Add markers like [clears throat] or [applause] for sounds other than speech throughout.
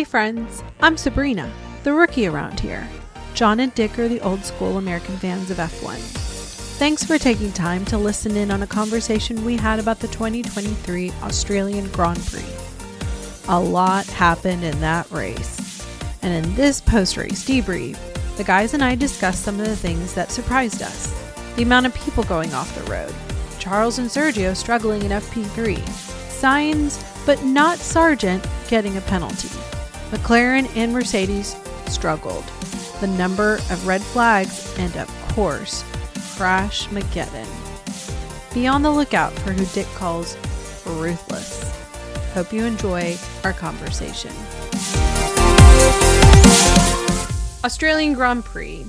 Hey friends, I'm Sabrina, the rookie around here. John and Dick are the old school American fans of F1. Thanks for taking time to listen in on a conversation we had about the 2023 Australian Grand Prix. A lot happened in that race. And in this post race debrief, the guys and I discussed some of the things that surprised us the amount of people going off the road, Charles and Sergio struggling in FP3, Sainz, but not Sargent, getting a penalty. McLaren and Mercedes struggled, the number of red flags, and of course, Crashmageddon. Be on the lookout for who Dick calls ruthless. Hope you enjoy our conversation. Australian Grand Prix.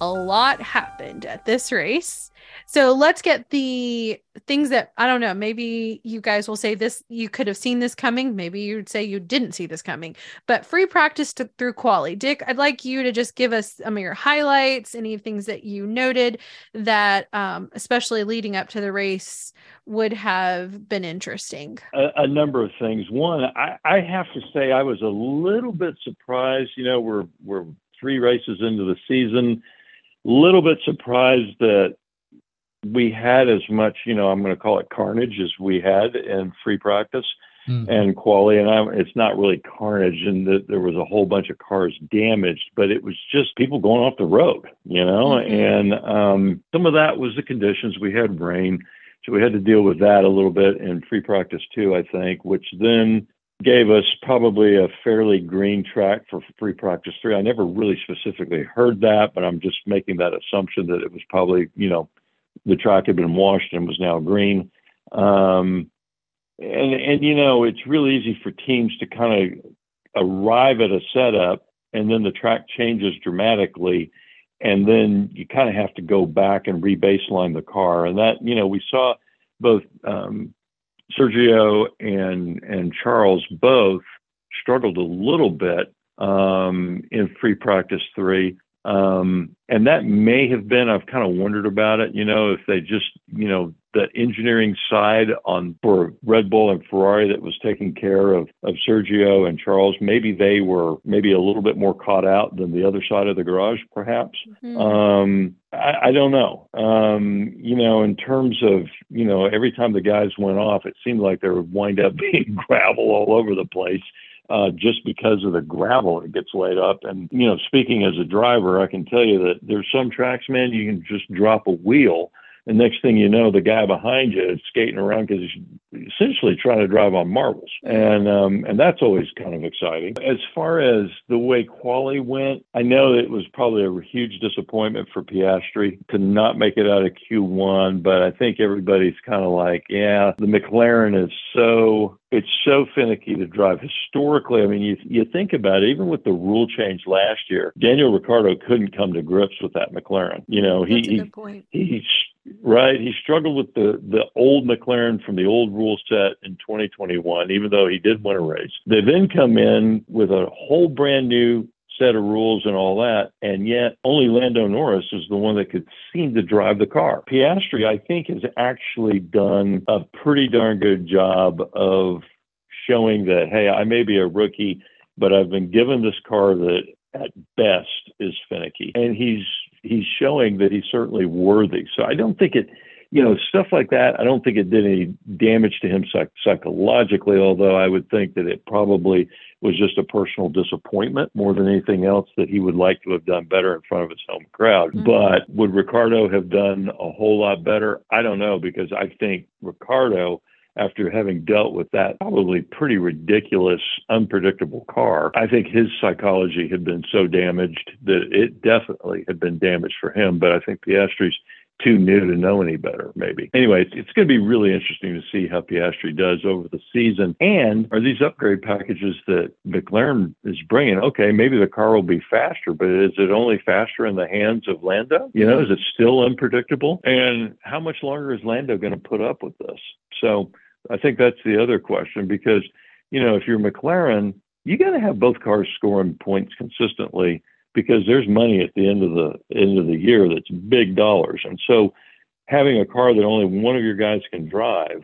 A lot happened at this race. So let's get the things that I don't know. Maybe you guys will say this, you could have seen this coming. Maybe you'd say you didn't see this coming. But free practice two, through quali. Dick, I'd like you to just give us some of your highlights, any things that you noted that, um, especially leading up to the race, would have been interesting. A, a number of things. One, I, I have to say I was a little bit surprised. You know, we're we're three races into the season. Little bit surprised that we had as much, you know, I'm going to call it carnage as we had in free practice mm. and quali. And I, it's not really carnage, and that there was a whole bunch of cars damaged, but it was just people going off the road, you know. Mm-hmm. And um, some of that was the conditions. We had rain, so we had to deal with that a little bit in free practice too, I think, which then gave us probably a fairly green track for free practice three. I never really specifically heard that, but I'm just making that assumption that it was probably, you know, the track had been washed and was now green. Um, and and you know it's really easy for teams to kind of arrive at a setup and then the track changes dramatically and then you kind of have to go back and rebaseline the car and that you know we saw both um, Sergio and and Charles both struggled a little bit um, in free practice three. Um, and that may have been, I've kind of wondered about it, you know, if they just, you know, the engineering side on for Red Bull and Ferrari that was taking care of, of Sergio and Charles, maybe they were maybe a little bit more caught out than the other side of the garage, perhaps. Mm-hmm. Um, I, I, don't know. Um, you know, in terms of, you know, every time the guys went off, it seemed like there would wind up [laughs] being gravel all over the place uh, just because of the gravel that gets laid up. And, you know, speaking as a driver, I can tell you that there's some tracks, man, you can just drop a wheel and next thing you know, the guy behind you is skating around because he's essentially trying to drive on marbles, and um, and that's always kind of exciting. As far as the way quali went, I know it was probably a huge disappointment for Piastri to not make it out of Q1, but I think everybody's kind of like, yeah, the McLaren is so it's so finicky to drive. Historically, I mean, you you think about it, even with the rule change last year, Daniel Ricciardo couldn't come to grips with that McLaren. You know, he he, he Right. He struggled with the, the old McLaren from the old rule set in 2021, even though he did win a race. They then come in with a whole brand new set of rules and all that, and yet only Lando Norris is the one that could seem to drive the car. Piastri, I think, has actually done a pretty darn good job of showing that, hey, I may be a rookie, but I've been given this car that at best is finicky. And he's he's showing that he's certainly worthy. So I don't think it, you know, stuff like that. I don't think it did any damage to him psych- psychologically. Although I would think that it probably was just a personal disappointment more than anything else that he would like to have done better in front of his home crowd. Mm-hmm. But would Ricciardo have done a whole lot better? I don't know because I think Ricciardo after having dealt with that probably pretty ridiculous, unpredictable car, I think his psychology had been so damaged that it definitely had been damaged for him. But I think Piastri's too new to know any better, maybe. Anyway, it's, it's going to be really interesting to see how Piastri does over the season. And are these upgrade packages that McLaren is bringing? Okay, maybe the car will be faster, but is it only faster in the hands of Lando? You know, is it still unpredictable? And how much longer is Lando going to put up with this? So I think that's the other question because, you know, if you're McLaren, you got to have both cars scoring points consistently because there's money at the end of the end of the year that's big dollars. And so having a car that only one of your guys can drive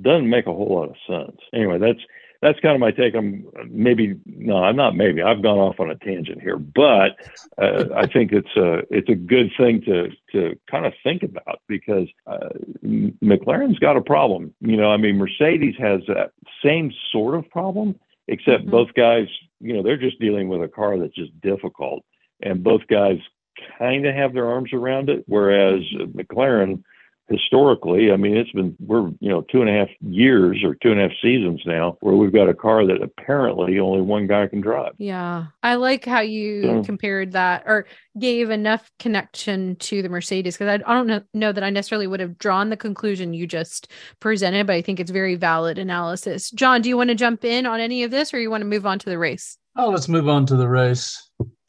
doesn't make a whole lot of sense. Anyway, that's that's kind of my take. I'm maybe no, I'm not. Maybe I've gone off on a tangent here, but uh, I think it's a it's a good thing to to kind of think about because uh, McLaren's got a problem. You know, I mean, Mercedes has that same sort of problem, except mm-hmm. both guys, you know, they're just dealing with a car that's just difficult, and both guys kind of have their arms around it, whereas mm-hmm. McLaren historically, I mean, it's been, we're, you know, two and a half years or two and a half seasons now where we've got a car that apparently only one guy can drive. Yeah. I like how you so, compared that or gave enough connection to the Mercedes because I, I don't know, know that I necessarily would have drawn the conclusion you just presented, but I think it's very valid analysis. John, do you want to jump in on any of this or you want to move on to the race? Oh, let's move on to the race.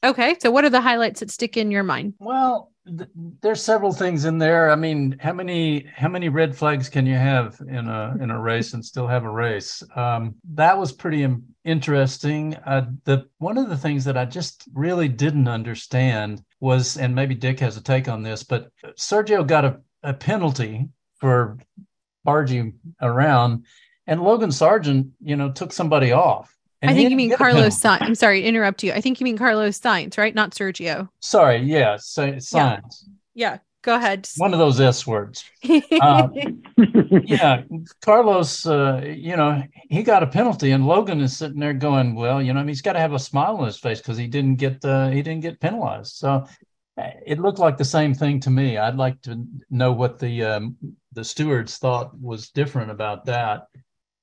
Okay. So, what are the highlights that stick in your mind? Well, th- there's several things in there. I mean, how many how many red flags can you have in a in a race and still have a race? Um, that was pretty Im- interesting. Uh, the one of the things that I just really didn't understand was, and maybe Dick has a take on this, but Sergio got a, a penalty for barging around, and Logan Sargent, you know, took somebody off. And I think you mean Carlos Sainz. I'm sorry to interrupt you. I think you mean Carlos Sainz, right? Not Sergio. Sorry. Yeah. Sainz. Yeah. yeah. Go ahead. One of those S words. uh, [laughs] yeah. Carlos, uh, you know, he got a penalty, and Logan is sitting there going, "Well, you know, I mean, he's got to have a smile on his face because he didn't get uh, he didn't get penalized." So uh, it looked like the same thing to me. I'd like to know what the um, the stewards thought was different about that.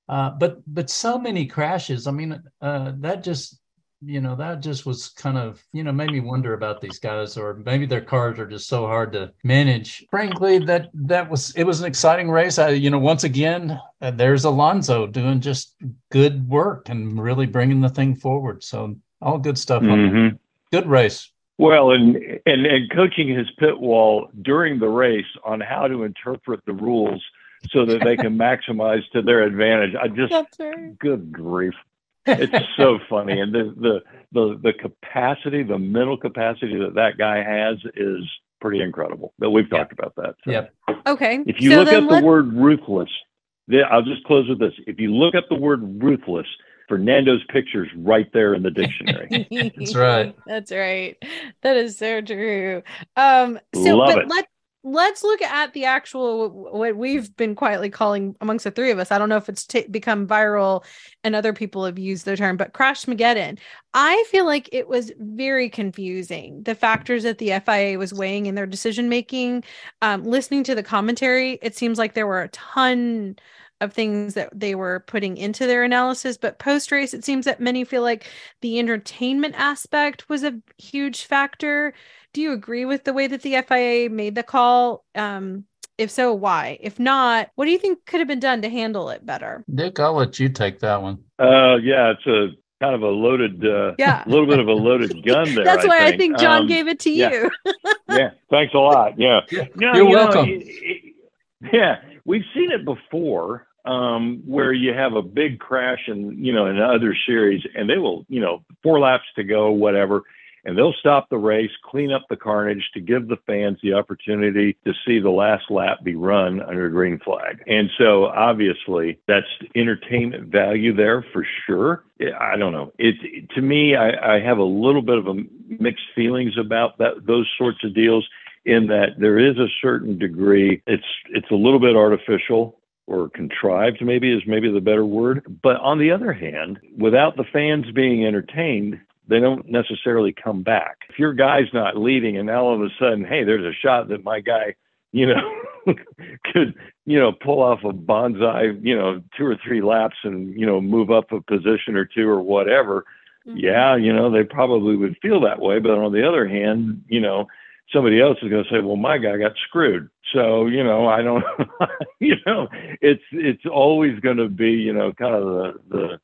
Uh, but but so many crashes. I mean, uh, that just you know that just was kind of you know made me wonder about these guys, or maybe their cars are just so hard to manage. Frankly, that that was it was an exciting race. I you know once again uh, there's Alonso doing just good work and really bringing the thing forward. So all good stuff. Mm-hmm. Good race. Well, and, and and coaching his pit wall during the race on how to interpret the rules so that they can maximize to their advantage. I just, right. good grief. it's so [laughs] funny. And the, the, the, the capacity, the mental capacity that that guy has is pretty incredible. But we've talked about that. So. Yep. Okay. If you so look at let... the word ruthless, I'll just close with this. If you look at the word ruthless, Fernando's picture's right there in the dictionary. [laughs] That's right. [laughs] That's right. That is so true. Um, so, Love but it. let let's look at the actual what we've been quietly calling amongst the three of us. I don't know if it's t- become viral and other people have used the term, but Crashmageddon. I feel like it was very confusing. The factors that the FIA was weighing in their decision making. Um, listening to the commentary, it seems like there were a ton of things that they were putting into their analysis. But post race, it seems that many feel like the entertainment aspect was a huge factor do you agree with the way that the FIA made the call? Um, if so, why? If not, what do you think could have been done to handle it better? Dick, I'll let you take that one. Uh, yeah, it's a kind of a loaded, uh, yeah, a [laughs] little bit of a loaded [laughs] gun there. That's I why think. I think John um, gave it to yeah. you. [laughs] yeah, thanks a lot. Yeah, yeah. No, you're you welcome. Know, it, it, yeah, we've seen it before um, where you have a big crash and you know in other series, and they will, you know, four laps to go, whatever and they'll stop the race, clean up the carnage to give the fans the opportunity to see the last lap be run under a green flag. And so obviously that's entertainment value there for sure. I don't know. It to me, I, I have a little bit of a mixed feelings about that those sorts of deals in that there is a certain degree it's it's a little bit artificial or contrived maybe is maybe the better word but on the other hand without the fans being entertained they don't necessarily come back. If your guy's not leading and all of a sudden, hey, there's a shot that my guy, you know, [laughs] could, you know, pull off a bonsai, you know, two or three laps and, you know, move up a position or two or whatever. Mm-hmm. Yeah, you know, they probably would feel that way. But on the other hand, you know, somebody else is going to say, well, my guy got screwed. So, you know, I don't, [laughs] you know, it's, it's always going to be, you know, kind of the, the,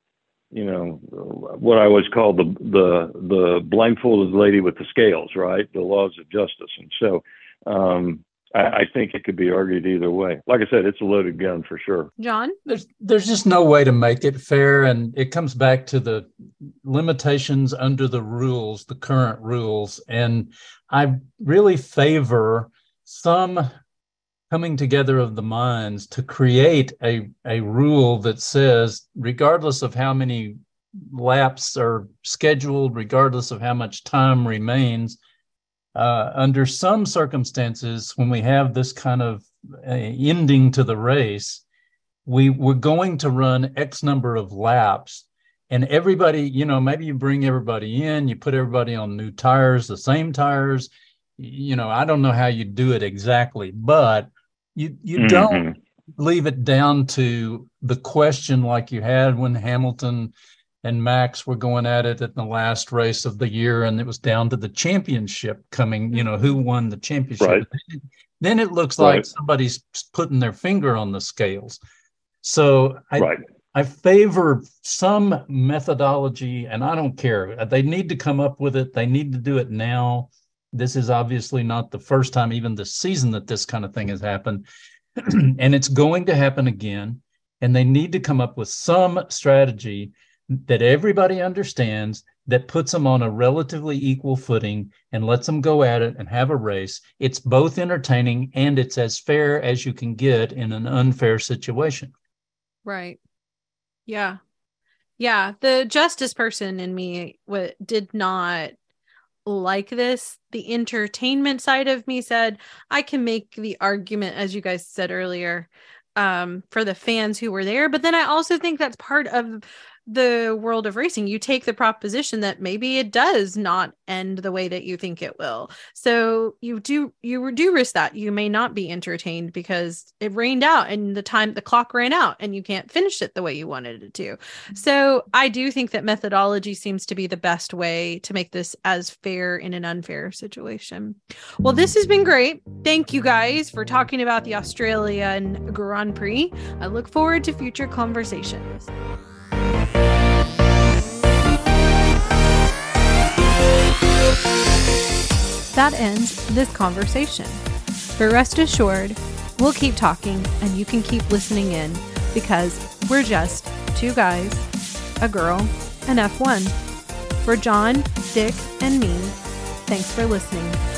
you know what I always call the the the blindfolded lady with the scales, right? The laws of justice, and so um, I, I, think it could be argued either way. Like I said, it's a loaded gun for sure. John, there's there's just no way to make it fair, and it comes back to the limitations under the rules, the current rules, and I really favor some coming together of the minds to create a, a rule that says, regardless of how many laps are scheduled, regardless of how much time remains, uh, under some circumstances, when we have this kind of uh, ending to the race, we we're going to run X number of laps. And everybody, you know, maybe you bring everybody in, you put everybody on new tires, the same tires. You know, I don't know how you do it exactly, but you you mm-hmm. don't leave it down to the question like you had when Hamilton and Max were going at it at the last race of the year, and it was down to the championship coming. You know, who won the championship? Right. Then it looks right. like somebody's putting their finger on the scales. So I, right. I favor some methodology, and I don't care. They need to come up with it. They need to do it now. This is obviously not the first time, even this season, that this kind of thing has happened. [clears throat] and it's going to happen again. And they need to come up with some strategy that everybody understands that puts them on a relatively equal footing and lets them go at it and have a race. It's both entertaining and it's as fair as you can get in an unfair situation. Right. Yeah. Yeah. The justice person in me w- did not like this. The entertainment side of me said, I can make the argument, as you guys said earlier, um, for the fans who were there. But then I also think that's part of the world of racing you take the proposition that maybe it does not end the way that you think it will. So you do you do risk that. You may not be entertained because it rained out and the time the clock ran out and you can't finish it the way you wanted it to. Mm-hmm. So i do think that methodology seems to be the best way to make this as fair in an unfair situation. Well this has been great. Thank you guys for talking about the australian grand prix. I look forward to future conversations That ends this conversation. But rest assured, we'll keep talking and you can keep listening in because we're just two guys, a girl, and F1. For John, Dick, and me, thanks for listening.